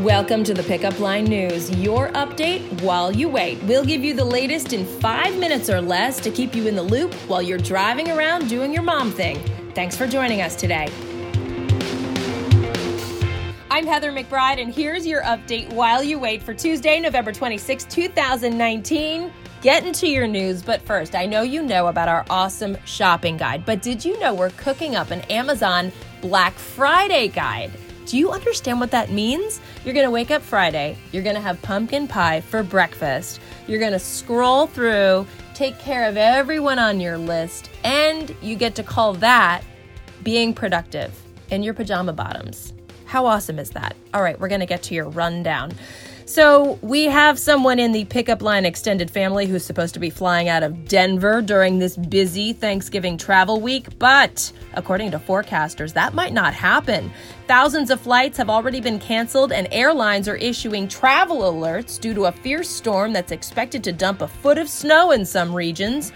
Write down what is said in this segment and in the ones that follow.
Welcome to the Pickup Line News, your update while you wait. We'll give you the latest in five minutes or less to keep you in the loop while you're driving around doing your mom thing. Thanks for joining us today. I'm Heather McBride, and here's your update while you wait for Tuesday, November 26, 2019. Get into your news, but first, I know you know about our awesome shopping guide, but did you know we're cooking up an Amazon Black Friday guide? Do you understand what that means? You're gonna wake up Friday, you're gonna have pumpkin pie for breakfast, you're gonna scroll through, take care of everyone on your list, and you get to call that being productive in your pajama bottoms. How awesome is that? All right, we're gonna get to your rundown. So, we have someone in the pickup line extended family who's supposed to be flying out of Denver during this busy Thanksgiving travel week, but according to forecasters, that might not happen. Thousands of flights have already been canceled, and airlines are issuing travel alerts due to a fierce storm that's expected to dump a foot of snow in some regions.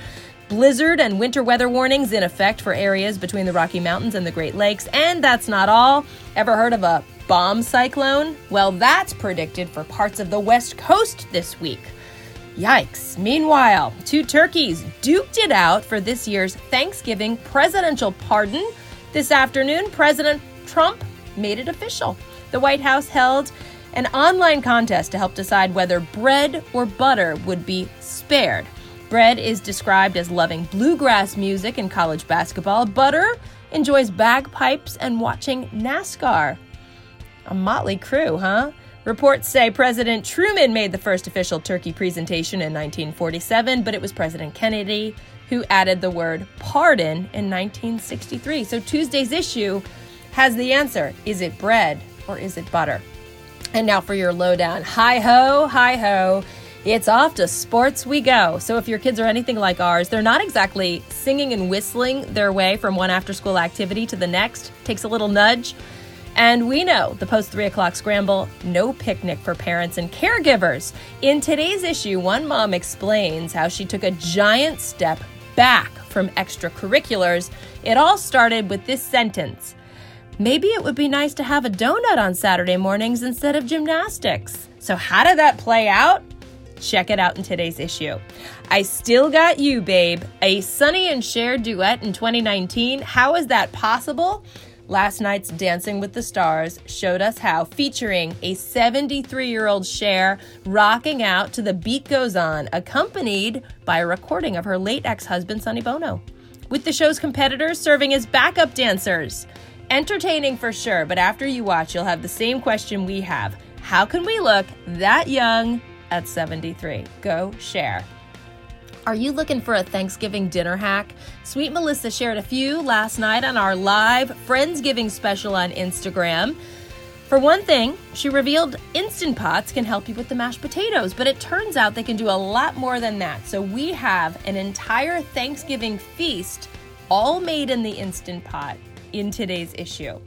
Blizzard and winter weather warnings in effect for areas between the Rocky Mountains and the Great Lakes. And that's not all. Ever heard of a bomb cyclone? Well, that's predicted for parts of the West Coast this week. Yikes. Meanwhile, two turkeys duked it out for this year's Thanksgiving presidential pardon. This afternoon, President Trump made it official. The White House held an online contest to help decide whether bread or butter would be spared. Bread is described as loving bluegrass music and college basketball. Butter enjoys bagpipes and watching NASCAR. A motley crew, huh? Reports say President Truman made the first official turkey presentation in 1947, but it was President Kennedy who added the word pardon in 1963. So Tuesday's issue has the answer is it bread or is it butter? And now for your lowdown. Hi ho, hi ho. It's off to sports we go. So if your kids are anything like ours, they're not exactly singing and whistling their way from one after school activity to the next. Takes a little nudge. And we know the post 3 o'clock scramble, no picnic for parents and caregivers. In today's issue, one mom explains how she took a giant step back from extracurriculars. It all started with this sentence Maybe it would be nice to have a donut on Saturday mornings instead of gymnastics. So, how did that play out? Check it out in today's issue. I Still Got You, Babe, a Sonny and Cher duet in 2019. How is that possible? Last night's Dancing with the Stars showed us how, featuring a 73 year old Cher rocking out to the beat goes on, accompanied by a recording of her late ex husband, Sonny Bono. With the show's competitors serving as backup dancers. Entertaining for sure, but after you watch, you'll have the same question we have How can we look that young at 73? Go Cher. Are you looking for a Thanksgiving dinner hack? Sweet Melissa shared a few last night on our live Friendsgiving special on Instagram. For one thing, she revealed Instant Pots can help you with the mashed potatoes, but it turns out they can do a lot more than that. So we have an entire Thanksgiving feast all made in the Instant Pot in today's issue.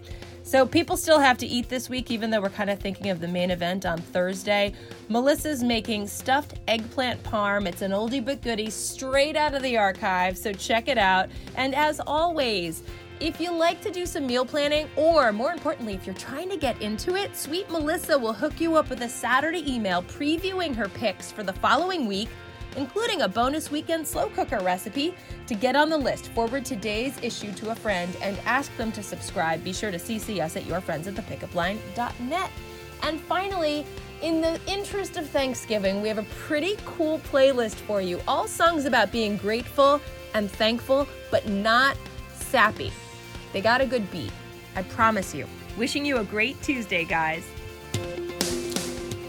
So people still have to eat this week, even though we're kind of thinking of the main event on Thursday. Melissa's making stuffed eggplant parm. It's an oldie but goodie, straight out of the archive. So check it out. And as always, if you like to do some meal planning, or more importantly, if you're trying to get into it, Sweet Melissa will hook you up with a Saturday email previewing her picks for the following week including a bonus weekend slow cooker recipe. To get on the list, forward today's issue to a friend and ask them to subscribe. Be sure to CC us at yourfriends at thepickupline.net. And finally, in the interest of Thanksgiving, we have a pretty cool playlist for you. All songs about being grateful and thankful, but not sappy. They got a good beat. I promise you. Wishing you a great Tuesday, guys.